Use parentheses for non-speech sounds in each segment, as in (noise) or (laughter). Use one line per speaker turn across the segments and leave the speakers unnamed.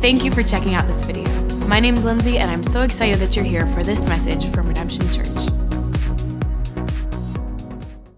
Thank you for checking out this video. My name is Lindsay, and I'm so excited that you're here for this message from Redemption Church.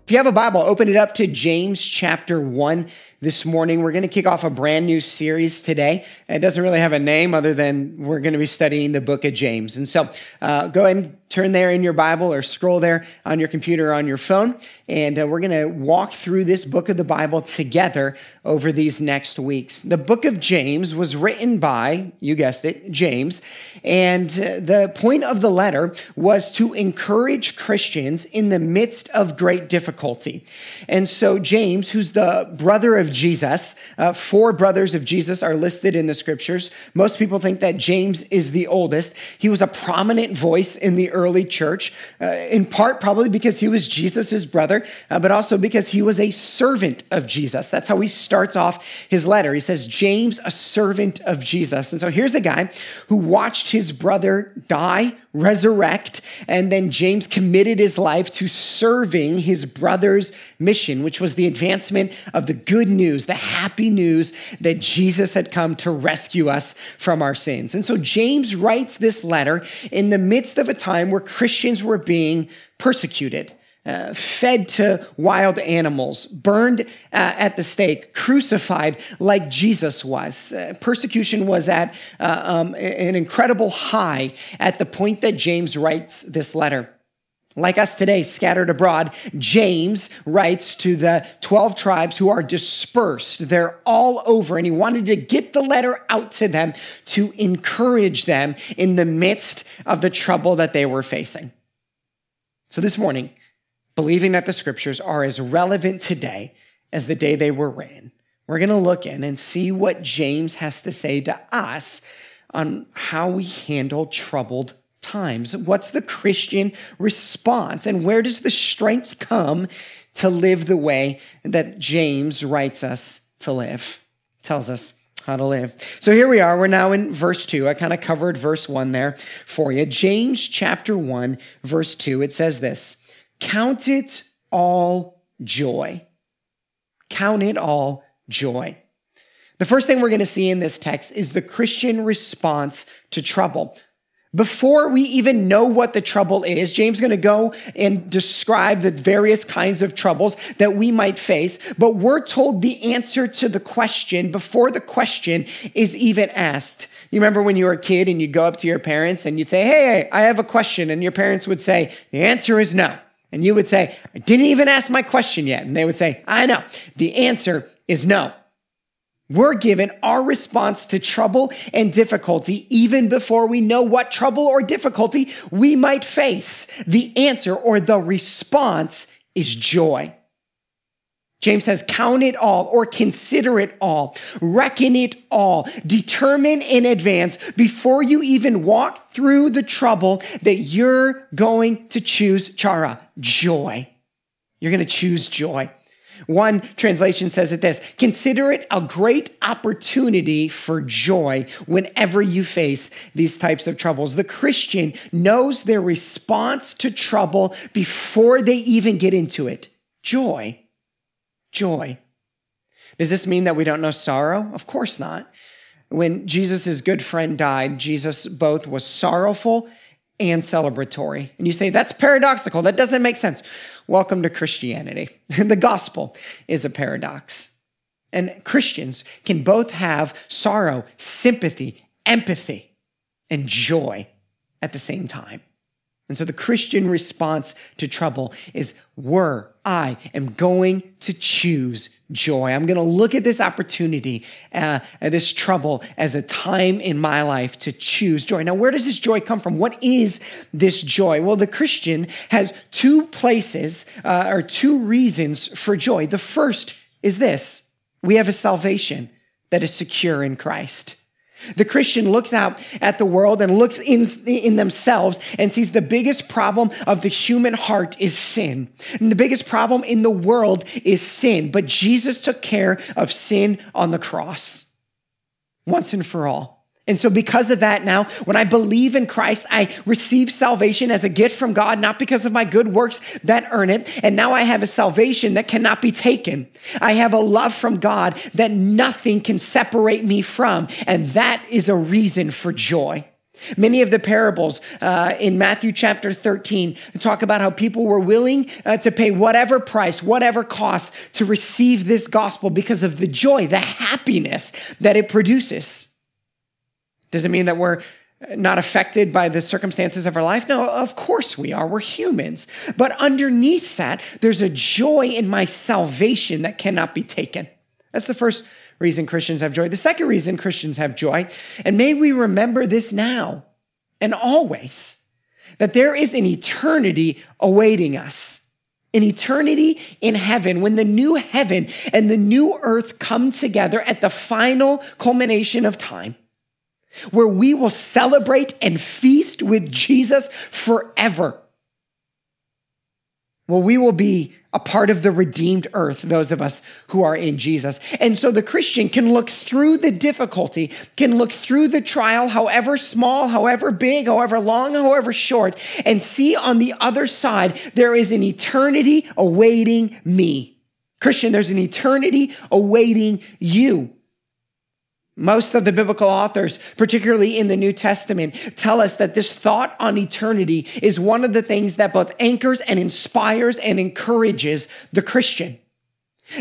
If you have a Bible, open it up to James chapter 1 this morning. We're going to kick off a brand new series today. It doesn't really have a name other than we're going to be studying the book of James. And so uh, go ahead and turn there in your Bible or scroll there on your computer or on your phone. And uh, we're going to walk through this book of the Bible together over these next weeks. The book of James was written by, you guessed it, James. And uh, the point of the letter was to encourage Christians in the midst of great difficulty. And so James, who's the brother of Jesus, uh, four brothers of Jesus are listed in the scriptures. Most people think that James is the oldest. He was a prominent voice in the early church, uh, in part probably because he was Jesus' brother, uh, but also because he was a servant of Jesus. That's how he starts off his letter. He says, James, a servant of Jesus. And so here's a guy who watched his brother die, resurrect, and then James committed his life to serving his brother's mission, which was the advancement of the good news, the happy news that Jesus had come to rescue us from our sins. And so James writes this letter in the midst of a time where Christians were being persecuted. Uh, fed to wild animals, burned uh, at the stake, crucified like Jesus was. Uh, persecution was at uh, um, an incredible high at the point that James writes this letter. Like us today, scattered abroad, James writes to the 12 tribes who are dispersed. They're all over, and he wanted to get the letter out to them to encourage them in the midst of the trouble that they were facing. So this morning, believing that the scriptures are as relevant today as the day they were written, we're going to look in and see what James has to say to us on how we handle troubled times? What's the Christian response? And where does the strength come to live the way that James writes us to live? Tells us how to live. So here we are. We're now in verse 2. I kind of covered verse 1 there for you. James chapter 1, verse 2. It says this Count it all joy. Count it all joy. The first thing we're going to see in this text is the Christian response to trouble. Before we even know what the trouble is, James is going to go and describe the various kinds of troubles that we might face. But we're told the answer to the question before the question is even asked. You remember when you were a kid and you'd go up to your parents and you'd say, Hey, I have a question. And your parents would say, The answer is no. And you would say, I didn't even ask my question yet. And they would say, I know. The answer is no. We're given our response to trouble and difficulty even before we know what trouble or difficulty we might face. The answer or the response is joy. James says, count it all or consider it all, reckon it all, determine in advance before you even walk through the trouble that you're going to choose chara, joy. You're going to choose joy. One translation says it this Consider it a great opportunity for joy whenever you face these types of troubles. The Christian knows their response to trouble before they even get into it joy. Joy. Does this mean that we don't know sorrow? Of course not. When Jesus' good friend died, Jesus both was sorrowful and celebratory. And you say, that's paradoxical. That doesn't make sense. Welcome to Christianity. (laughs) the gospel is a paradox. And Christians can both have sorrow, sympathy, empathy, and joy at the same time. And so the Christian response to trouble is were, I am going to choose joy. I'm going to look at this opportunity, uh, this trouble as a time in my life to choose joy. Now, where does this joy come from? What is this joy? Well, the Christian has two places uh, or two reasons for joy. The first is this we have a salvation that is secure in Christ. The Christian looks out at the world and looks in, in themselves and sees the biggest problem of the human heart is sin. And the biggest problem in the world is sin. But Jesus took care of sin on the cross once and for all. And so, because of that, now when I believe in Christ, I receive salvation as a gift from God, not because of my good works that earn it. And now I have a salvation that cannot be taken. I have a love from God that nothing can separate me from. And that is a reason for joy. Many of the parables uh, in Matthew chapter 13 talk about how people were willing uh, to pay whatever price, whatever cost to receive this gospel because of the joy, the happiness that it produces. Does it mean that we're not affected by the circumstances of our life? No, of course we are. We're humans. But underneath that, there's a joy in my salvation that cannot be taken. That's the first reason Christians have joy. The second reason Christians have joy, and may we remember this now and always, that there is an eternity awaiting us. An eternity in heaven when the new heaven and the new earth come together at the final culmination of time where we will celebrate and feast with Jesus forever. Well, we will be a part of the redeemed earth, those of us who are in Jesus. And so the Christian can look through the difficulty, can look through the trial, however small, however big, however long, however short, and see on the other side, there is an eternity awaiting me. Christian, there's an eternity awaiting you. Most of the biblical authors, particularly in the New Testament, tell us that this thought on eternity is one of the things that both anchors and inspires and encourages the Christian.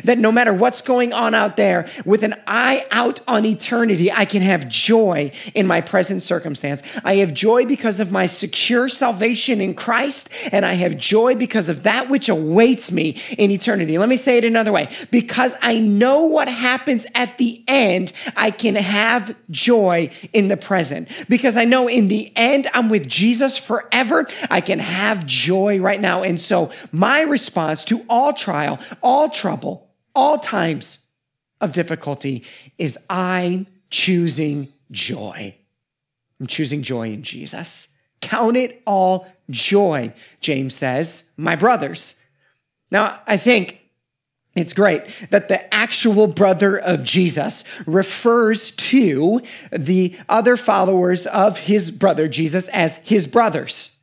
That no matter what's going on out there, with an eye out on eternity, I can have joy in my present circumstance. I have joy because of my secure salvation in Christ, and I have joy because of that which awaits me in eternity. Let me say it another way. Because I know what happens at the end, I can have joy in the present. Because I know in the end, I'm with Jesus forever, I can have joy right now. And so, my response to all trial, all trouble, all times of difficulty is I'm choosing joy. I'm choosing joy in Jesus. Count it all joy, James says, my brothers. Now, I think it's great that the actual brother of Jesus refers to the other followers of his brother Jesus as his brothers.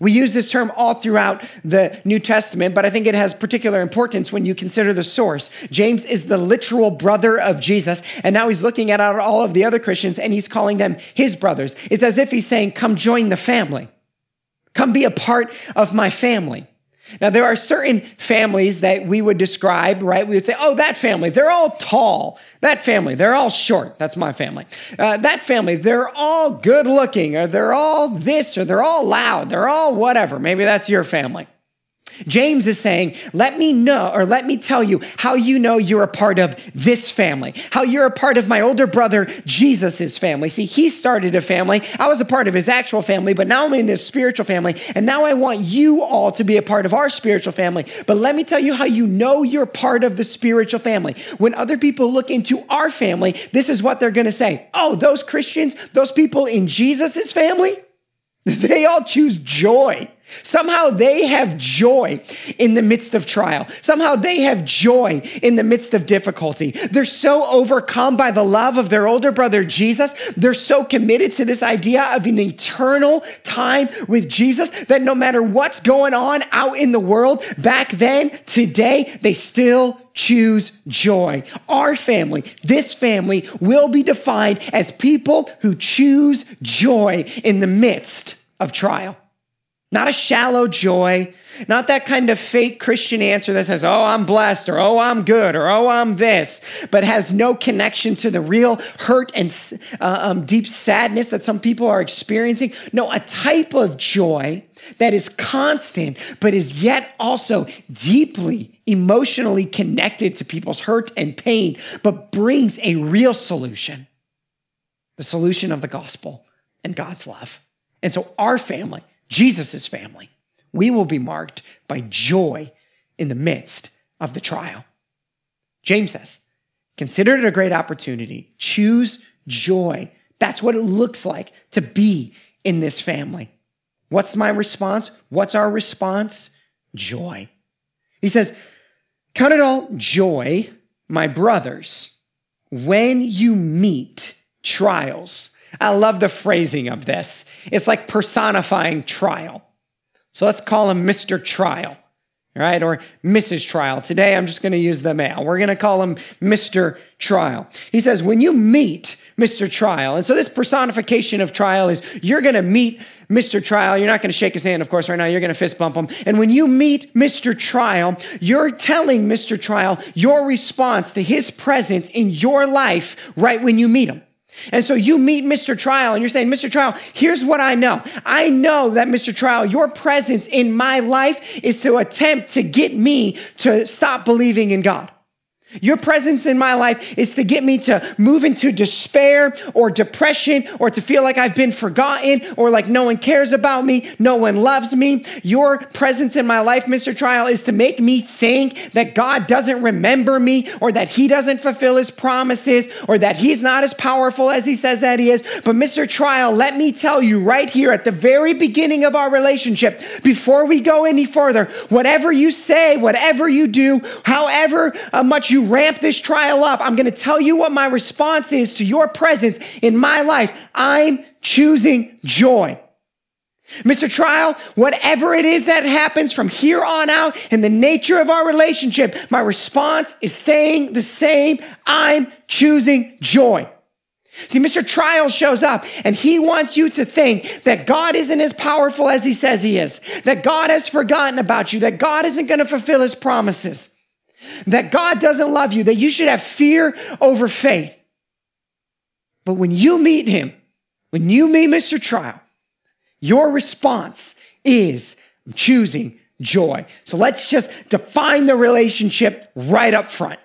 We use this term all throughout the New Testament, but I think it has particular importance when you consider the source. James is the literal brother of Jesus, and now he's looking at all of the other Christians and he's calling them his brothers. It's as if he's saying, Come join the family, come be a part of my family. Now, there are certain families that we would describe, right? We would say, oh, that family, they're all tall. That family, they're all short. That's my family. Uh, that family, they're all good looking, or they're all this, or they're all loud, they're all whatever. Maybe that's your family. James is saying, let me know, or let me tell you how you know you're a part of this family, how you're a part of my older brother Jesus's family. See, he started a family. I was a part of his actual family, but now I'm in his spiritual family. And now I want you all to be a part of our spiritual family. But let me tell you how you know you're part of the spiritual family. When other people look into our family, this is what they're going to say. Oh, those Christians, those people in Jesus's family, (laughs) they all choose joy. Somehow they have joy in the midst of trial. Somehow they have joy in the midst of difficulty. They're so overcome by the love of their older brother Jesus. They're so committed to this idea of an eternal time with Jesus that no matter what's going on out in the world back then, today, they still choose joy. Our family, this family, will be defined as people who choose joy in the midst of trial. Not a shallow joy, not that kind of fake Christian answer that says, oh, I'm blessed, or oh, I'm good, or oh, I'm this, but has no connection to the real hurt and uh, um, deep sadness that some people are experiencing. No, a type of joy that is constant, but is yet also deeply emotionally connected to people's hurt and pain, but brings a real solution the solution of the gospel and God's love. And so, our family, Jesus' family, we will be marked by joy in the midst of the trial. James says, consider it a great opportunity. Choose joy. That's what it looks like to be in this family. What's my response? What's our response? Joy. He says, Count it all joy, my brothers, when you meet trials. I love the phrasing of this. It's like personifying trial. So let's call him Mr. Trial, right? Or Mrs. Trial. Today I'm just going to use the male. We're going to call him Mr. Trial. He says, when you meet Mr. Trial, and so this personification of trial is you're going to meet Mr. Trial. You're not going to shake his hand, of course, right now. You're going to fist bump him. And when you meet Mr. Trial, you're telling Mr. Trial your response to his presence in your life right when you meet him. And so you meet Mr. Trial and you're saying, Mr. Trial, here's what I know. I know that Mr. Trial, your presence in my life is to attempt to get me to stop believing in God. Your presence in my life is to get me to move into despair or depression or to feel like I've been forgotten or like no one cares about me, no one loves me. Your presence in my life, Mr. Trial, is to make me think that God doesn't remember me or that he doesn't fulfill his promises or that he's not as powerful as he says that he is. But Mr. Trial, let me tell you right here at the very beginning of our relationship, before we go any further, whatever you say, whatever you do, however uh, much you ramp this trial up, I'm going to tell you what my response is to your presence in my life. I'm choosing joy. Mr. Trial, whatever it is that happens from here on out in the nature of our relationship, my response is staying the same. I'm choosing joy. See, Mr. Trial shows up and he wants you to think that God isn't as powerful as he says he is, that God has forgotten about you, that God isn't going to fulfill his promises that God doesn't love you, that you should have fear over faith. But when you meet him, when you meet Mr. Trial, your response is I'm choosing joy. So let's just define the relationship right up front.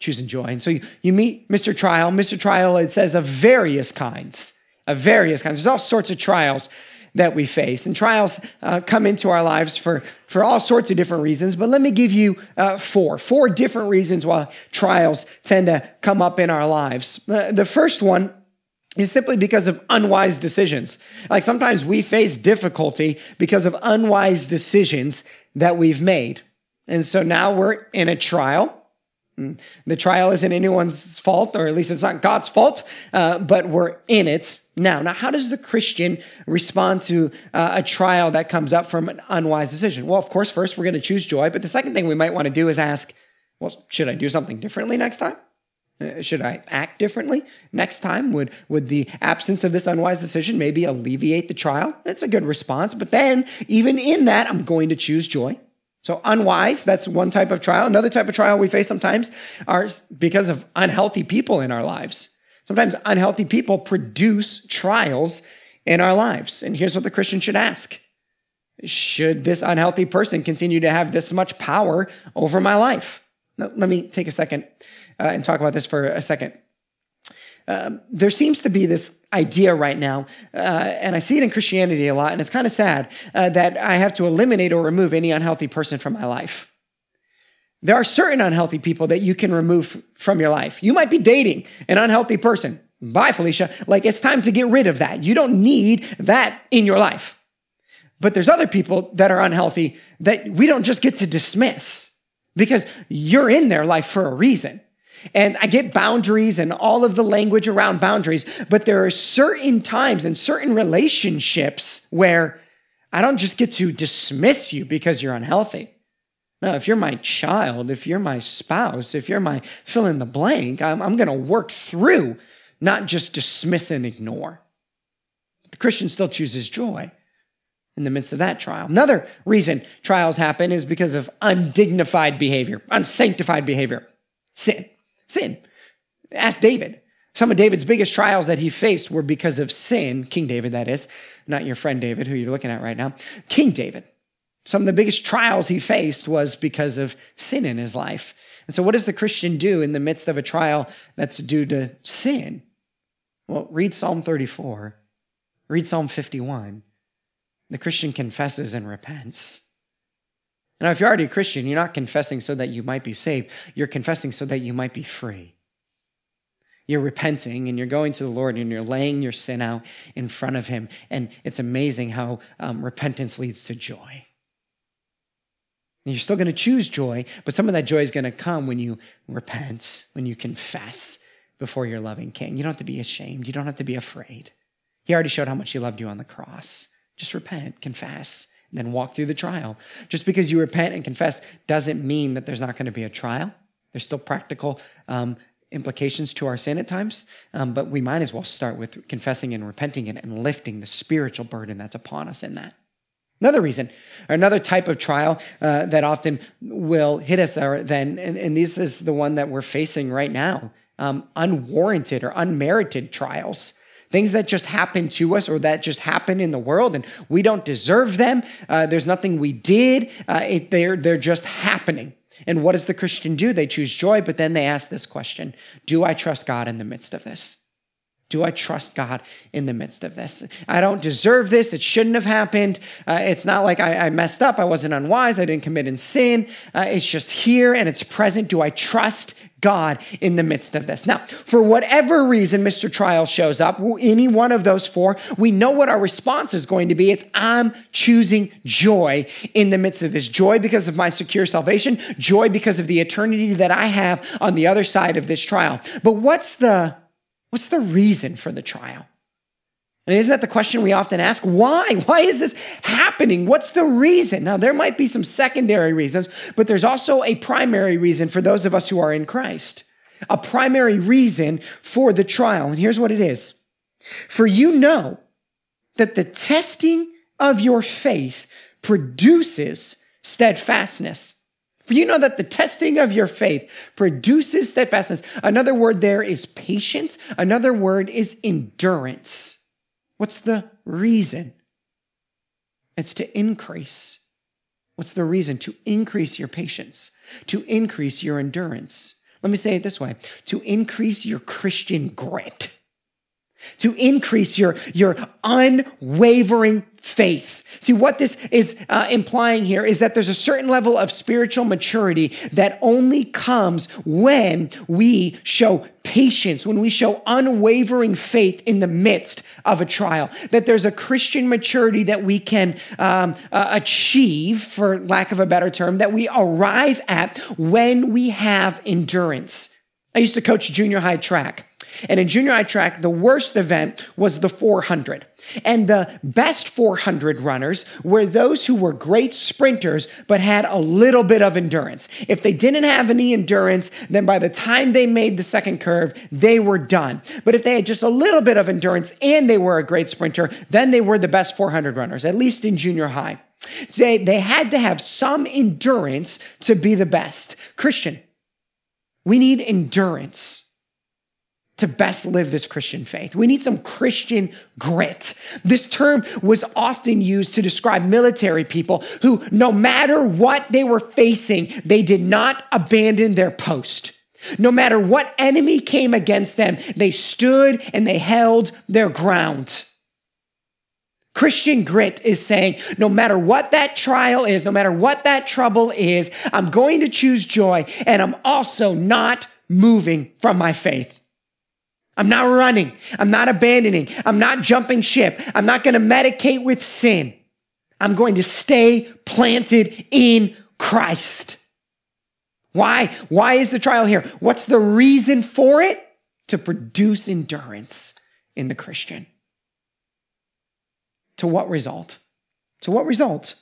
Choosing joy. And so you, you meet Mr. Trial. Mr. Trial, it says of various kinds, of various kinds. There's all sorts of trials that we face. And trials uh, come into our lives for, for all sorts of different reasons, but let me give you uh, four, four different reasons why trials tend to come up in our lives. Uh, the first one is simply because of unwise decisions. Like sometimes we face difficulty because of unwise decisions that we've made. And so now we're in a trial. Mm, the trial isn't anyone's fault, or at least it's not God's fault, uh, but we're in it now, now, how does the Christian respond to uh, a trial that comes up from an unwise decision? Well, of course, first we're going to choose joy, but the second thing we might want to do is ask, well, should I do something differently next time? Uh, should I act differently next time? Would, would the absence of this unwise decision maybe alleviate the trial? It's a good response. But then, even in that, I'm going to choose joy. So, unwise, that's one type of trial. Another type of trial we face sometimes are because of unhealthy people in our lives. Sometimes unhealthy people produce trials in our lives. And here's what the Christian should ask Should this unhealthy person continue to have this much power over my life? Let me take a second uh, and talk about this for a second. Um, there seems to be this idea right now, uh, and I see it in Christianity a lot, and it's kind of sad uh, that I have to eliminate or remove any unhealthy person from my life. There are certain unhealthy people that you can remove from your life. You might be dating an unhealthy person. Bye, Felicia. Like it's time to get rid of that. You don't need that in your life. But there's other people that are unhealthy that we don't just get to dismiss because you're in their life for a reason. And I get boundaries and all of the language around boundaries, but there are certain times and certain relationships where I don't just get to dismiss you because you're unhealthy. No, if you're my child, if you're my spouse, if you're my fill in the blank, I'm, I'm going to work through, not just dismiss and ignore. The Christian still chooses joy in the midst of that trial. Another reason trials happen is because of undignified behavior, unsanctified behavior, sin. Sin. Ask David. Some of David's biggest trials that he faced were because of sin, King David, that is, not your friend David, who you're looking at right now. King David. Some of the biggest trials he faced was because of sin in his life. And so, what does the Christian do in the midst of a trial that's due to sin? Well, read Psalm 34, read Psalm 51. The Christian confesses and repents. Now, if you're already a Christian, you're not confessing so that you might be saved, you're confessing so that you might be free. You're repenting and you're going to the Lord and you're laying your sin out in front of Him. And it's amazing how um, repentance leads to joy. And you're still going to choose joy, but some of that joy is going to come when you repent, when you confess before your loving king. You don't have to be ashamed. You don't have to be afraid. He already showed how much he loved you on the cross. Just repent, confess, then walk through the trial. Just because you repent and confess doesn't mean that there's not going to be a trial. There's still practical um, implications to our sin at times, um, but we might as well start with confessing and repenting and, and lifting the spiritual burden that's upon us in that. Another reason, or another type of trial uh, that often will hit us, are then, and, and, this is the one that we're facing right now um, unwarranted or unmerited trials. Things that just happen to us or that just happen in the world and we don't deserve them. Uh, there's nothing we did. Uh, it, they're, they're just happening. And what does the Christian do? They choose joy, but then they ask this question Do I trust God in the midst of this? Do I trust God in the midst of this? I don't deserve this. It shouldn't have happened. Uh, it's not like I, I, messed up. I wasn't unwise. I didn't commit in sin. Uh, it's just here and it's present. Do I trust God in the midst of this? Now, for whatever reason Mr. Trial shows up, any one of those four, we know what our response is going to be. It's I'm choosing joy in the midst of this. Joy because of my secure salvation, joy because of the eternity that I have on the other side of this trial. But what's the What's the reason for the trial? And isn't that the question we often ask? Why? Why is this happening? What's the reason? Now, there might be some secondary reasons, but there's also a primary reason for those of us who are in Christ. A primary reason for the trial. And here's what it is For you know that the testing of your faith produces steadfastness. For you know that the testing of your faith produces steadfastness. Another word there is patience. Another word is endurance. What's the reason? It's to increase. What's the reason? To increase your patience, to increase your endurance. Let me say it this way to increase your Christian grit to increase your, your unwavering faith. See, what this is uh, implying here is that there's a certain level of spiritual maturity that only comes when we show patience, when we show unwavering faith in the midst of a trial. That there's a Christian maturity that we can um, uh, achieve, for lack of a better term, that we arrive at when we have endurance. I used to coach junior high track. And in junior high track, the worst event was the 400. And the best 400 runners were those who were great sprinters, but had a little bit of endurance. If they didn't have any endurance, then by the time they made the second curve, they were done. But if they had just a little bit of endurance and they were a great sprinter, then they were the best 400 runners, at least in junior high. They, they had to have some endurance to be the best. Christian, we need endurance to best live this Christian faith. We need some Christian grit. This term was often used to describe military people who, no matter what they were facing, they did not abandon their post. No matter what enemy came against them, they stood and they held their ground. Christian grit is saying, no matter what that trial is, no matter what that trouble is, I'm going to choose joy and I'm also not moving from my faith. I'm not running. I'm not abandoning. I'm not jumping ship. I'm not going to medicate with sin. I'm going to stay planted in Christ. Why? Why is the trial here? What's the reason for it? To produce endurance in the Christian. To what result? To what result?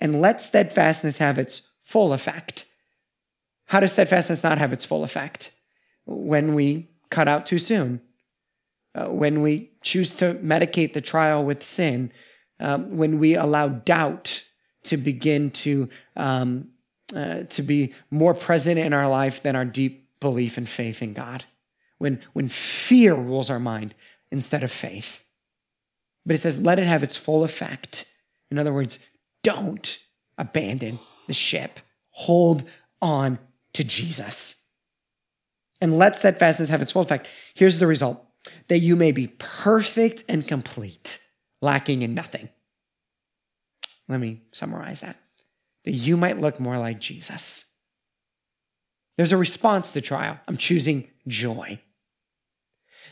And let steadfastness have its full effect. How does steadfastness not have its full effect? When we cut out too soon, uh, when we choose to medicate the trial with sin, um, when we allow doubt to begin to um, uh, to be more present in our life than our deep belief and faith in God, when when fear rules our mind instead of faith. But it says, let it have its full effect. In other words, don't abandon the ship. Hold on to Jesus and let steadfastness have its full effect. Here's the result that you may be perfect and complete, lacking in nothing. Let me summarize that. That you might look more like Jesus. There's a response to trial. I'm choosing joy.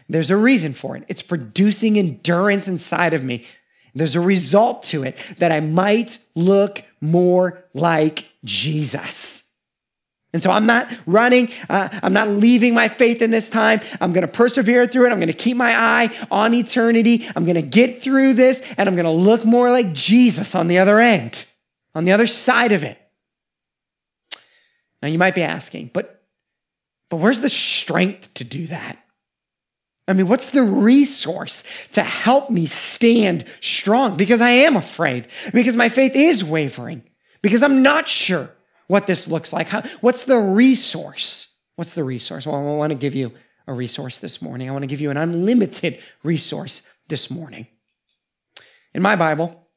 There's a reason for it. It's producing endurance inside of me. There's a result to it that I might look more like Jesus. And so I'm not running. Uh, I'm not leaving my faith in this time. I'm going to persevere through it. I'm going to keep my eye on eternity. I'm going to get through this and I'm going to look more like Jesus on the other end, on the other side of it. Now you might be asking, but, but where's the strength to do that? I mean, what's the resource to help me stand strong? Because I am afraid, because my faith is wavering, because I'm not sure what this looks like. How, what's the resource? What's the resource? Well, I want to give you a resource this morning. I want to give you an unlimited resource this morning. In my Bible,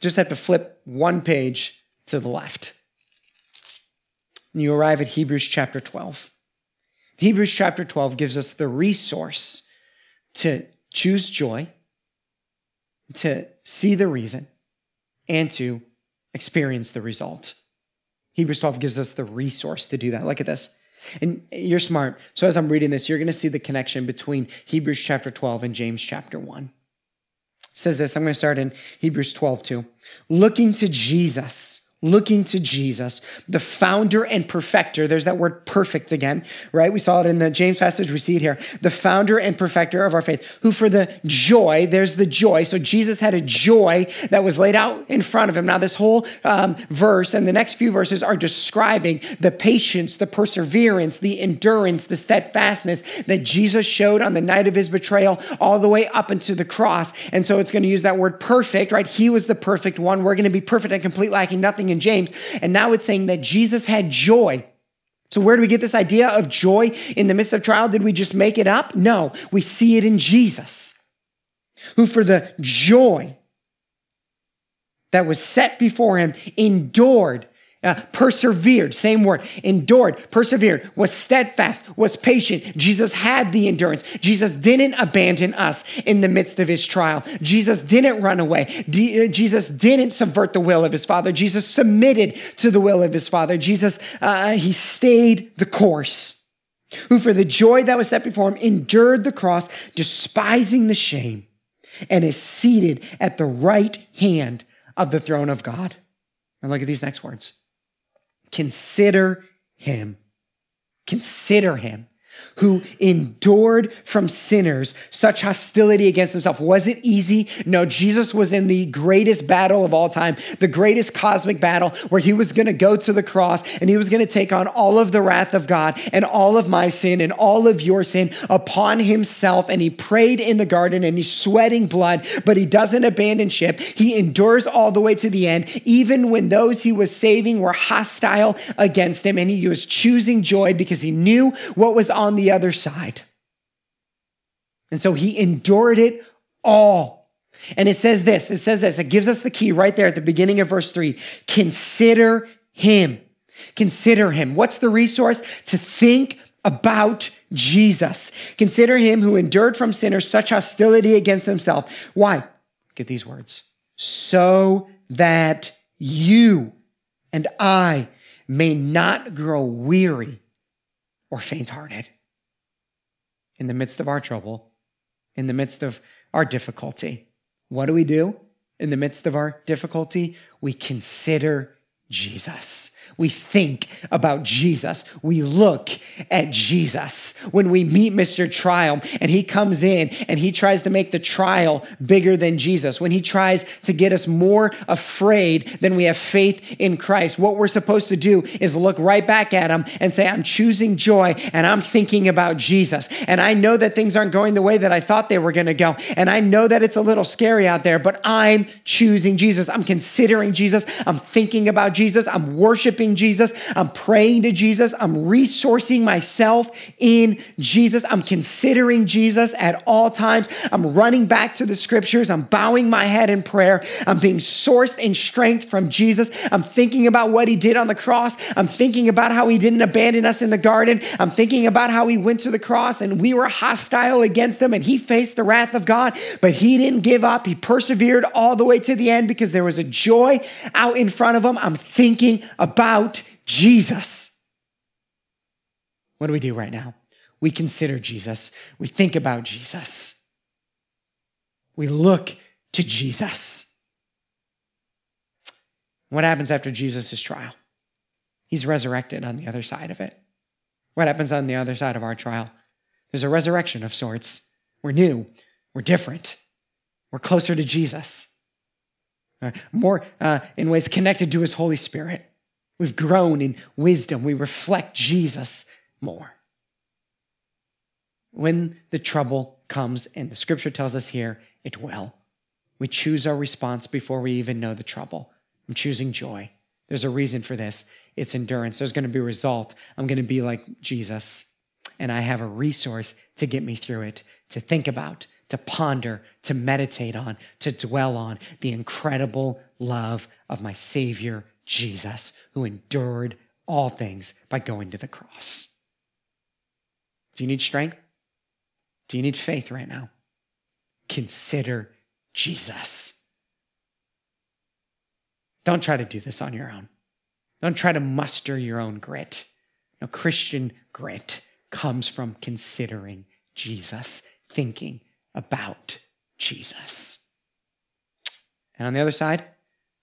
just have to flip one page to the left. And you arrive at Hebrews chapter 12. Hebrews chapter 12 gives us the resource to choose joy, to see the reason, and to experience the result. Hebrews 12 gives us the resource to do that. Look at this. And you're smart. So as I'm reading this, you're going to see the connection between Hebrews chapter 12 and James chapter 1. It says this, I'm going to start in Hebrews 12 2. Looking to Jesus looking to Jesus, the founder and perfecter. There's that word perfect again, right? We saw it in the James passage, we see it here. The founder and perfecter of our faith, who for the joy, there's the joy. So Jesus had a joy that was laid out in front of him. Now, this whole um, verse and the next few verses are describing the patience, the perseverance, the endurance, the steadfastness that Jesus showed on the night of his betrayal, all the way up into the cross. And so it's going to use that word perfect, right? He was the perfect one. We're going to be perfect and complete, lacking nothing in James. And now it's saying that Jesus had joy. So, where do we get this idea of joy in the midst of trial? Did we just make it up? No, we see it in Jesus, who for the joy that was set before him endured uh, persevered, same word, endured, persevered, was steadfast, was patient. Jesus had the endurance. Jesus didn't abandon us in the midst of his trial. Jesus didn't run away. D- uh, Jesus didn't subvert the will of his father. Jesus submitted to the will of his father. Jesus, uh, he stayed the course. Who for the joy that was set before him endured the cross, despising the shame, and is seated at the right hand of the throne of God. And look at these next words. Consider him. Consider him who endured from sinners such hostility against himself. Was it easy? No, Jesus was in the greatest battle of all time, the greatest cosmic battle where he was going to go to the cross and he was going to take on all of the wrath of God and all of my sin and all of your sin upon himself. And he prayed in the garden and he's sweating blood, but he doesn't abandon ship. He endures all the way to the end, even when those he was saving were hostile against him. And he was choosing joy because he knew what was on the other side. And so he endured it all. And it says this it says this, it gives us the key right there at the beginning of verse three. Consider him. Consider him. What's the resource? To think about Jesus. Consider him who endured from sinners such hostility against himself. Why? Get these words. So that you and I may not grow weary or faint hearted in the midst of our trouble, in the midst of our difficulty. What do we do in the midst of our difficulty? We consider Jesus. We think about Jesus. We look at Jesus. When we meet Mr. Trial and he comes in and he tries to make the trial bigger than Jesus, when he tries to get us more afraid than we have faith in Christ, what we're supposed to do is look right back at him and say, I'm choosing joy and I'm thinking about Jesus. And I know that things aren't going the way that I thought they were going to go. And I know that it's a little scary out there, but I'm choosing Jesus. I'm considering Jesus. I'm thinking about Jesus. I'm worshiping Jesus. I'm praying to Jesus. I'm resourcing myself in Jesus. I'm considering Jesus at all times. I'm running back to the scriptures. I'm bowing my head in prayer. I'm being sourced in strength from Jesus. I'm thinking about what he did on the cross. I'm thinking about how he didn't abandon us in the garden. I'm thinking about how he went to the cross and we were hostile against him and he faced the wrath of God, but he didn't give up. He persevered all the way to the end because there was a joy out in front of him. I'm thinking about Jesus. What do we do right now? We consider Jesus. We think about Jesus. We look to Jesus. What happens after Jesus' trial? He's resurrected on the other side of it. What happens on the other side of our trial? There's a resurrection of sorts. We're new, we're different, we're closer to Jesus, more uh, in ways connected to his Holy Spirit. We've grown in wisdom, we reflect Jesus more. When the trouble comes, and the scripture tells us here, it will. We choose our response before we even know the trouble. I'm choosing joy. There's a reason for this. It's endurance. There's going to be a result. I'm going to be like Jesus. And I have a resource to get me through it, to think about, to ponder, to meditate on, to dwell on the incredible love of my Savior, Jesus, who endured all things by going to the cross. Do you need strength? Do you need faith right now? Consider Jesus. Don't try to do this on your own. Don't try to muster your own grit. No, Christian grit comes from considering Jesus, thinking about Jesus. And on the other side,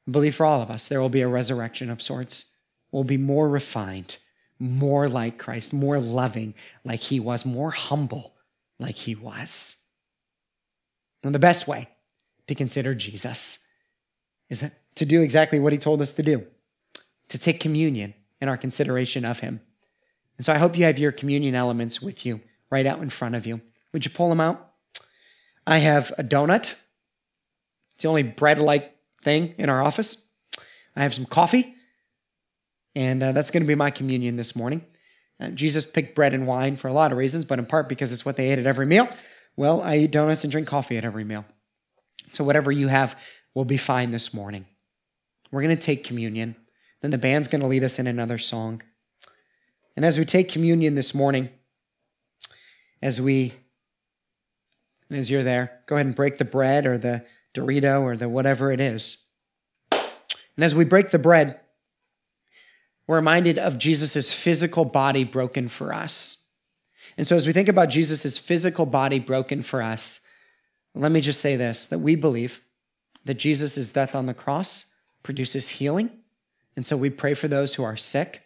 I believe for all of us, there will be a resurrection of sorts. We'll be more refined, more like Christ, more loving like he was, more humble like he was. And the best way to consider Jesus is to do exactly what he told us to do to take communion in our consideration of him. And so I hope you have your communion elements with you right out in front of you. Would you pull them out? I have a donut. It's the only bread like thing in our office. I have some coffee, and uh, that's going to be my communion this morning. Uh, Jesus picked bread and wine for a lot of reasons, but in part because it's what they ate at every meal. Well, I eat donuts and drink coffee at every meal. So, whatever you have will be fine this morning. We're going to take communion. Then the band's going to lead us in another song. And as we take communion this morning, as we, as you're there, go ahead and break the bread or the Dorito or the whatever it is. And as we break the bread, we're reminded of Jesus' physical body broken for us. And so, as we think about Jesus' physical body broken for us, let me just say this that we believe that Jesus' death on the cross produces healing. And so, we pray for those who are sick.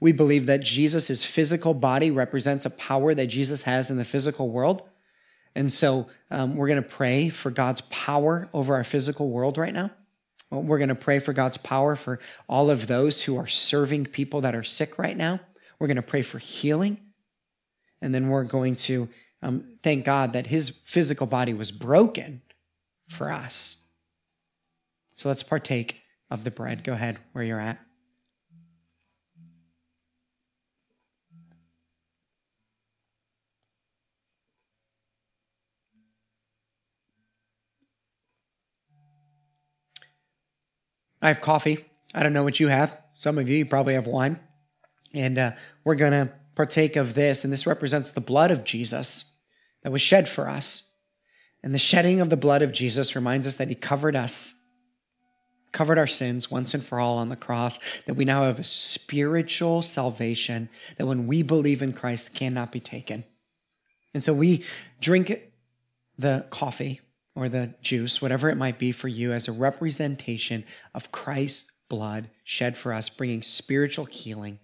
We believe that Jesus' physical body represents a power that Jesus has in the physical world. And so, um, we're going to pray for God's power over our physical world right now. We're going to pray for God's power for all of those who are serving people that are sick right now. We're going to pray for healing. And then we're going to um, thank God that his physical body was broken for us. So let's partake of the bread. Go ahead where you're at. I have coffee. I don't know what you have. Some of you, you probably have wine. And uh, we're going to partake of this. And this represents the blood of Jesus that was shed for us. And the shedding of the blood of Jesus reminds us that he covered us, covered our sins once and for all on the cross, that we now have a spiritual salvation that when we believe in Christ cannot be taken. And so we drink the coffee or the juice, whatever it might be for you, as a representation of Christ's blood shed for us, bringing spiritual healing.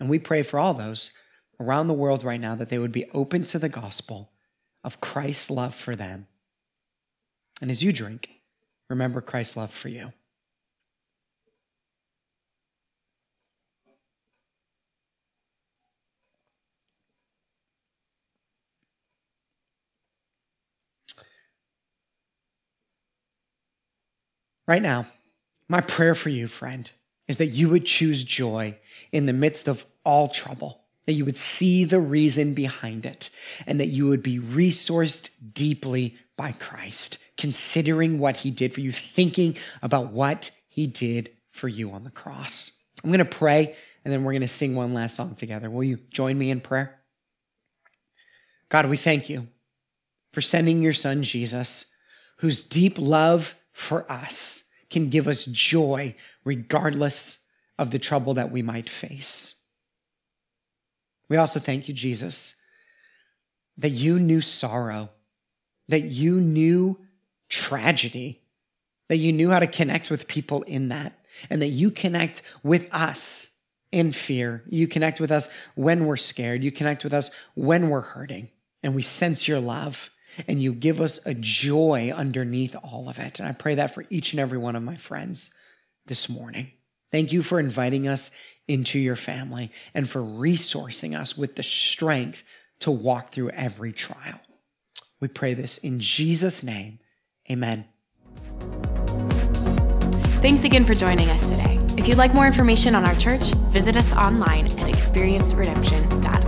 And we pray for all those around the world right now that they would be open to the gospel of Christ's love for them. And as you drink, remember Christ's love for you. Right now, my prayer for you, friend, is that you would choose joy in the midst of all trouble, that you would see the reason behind it, and that you would be resourced deeply by Christ, considering what he did for you, thinking about what he did for you on the cross. I'm going to pray, and then we're going to sing one last song together. Will you join me in prayer? God, we thank you for sending your son, Jesus, whose deep love for us can give us joy regardless of the trouble that we might face. We also thank you, Jesus, that you knew sorrow, that you knew tragedy, that you knew how to connect with people in that, and that you connect with us in fear. You connect with us when we're scared. You connect with us when we're hurting, and we sense your love. And you give us a joy underneath all of it. And I pray that for each and every one of my friends this morning. Thank you for inviting us into your family and for resourcing us with the strength to walk through every trial. We pray this in Jesus' name. Amen.
Thanks again for joining us today. If you'd like more information on our church, visit us online at experienceredemption.com.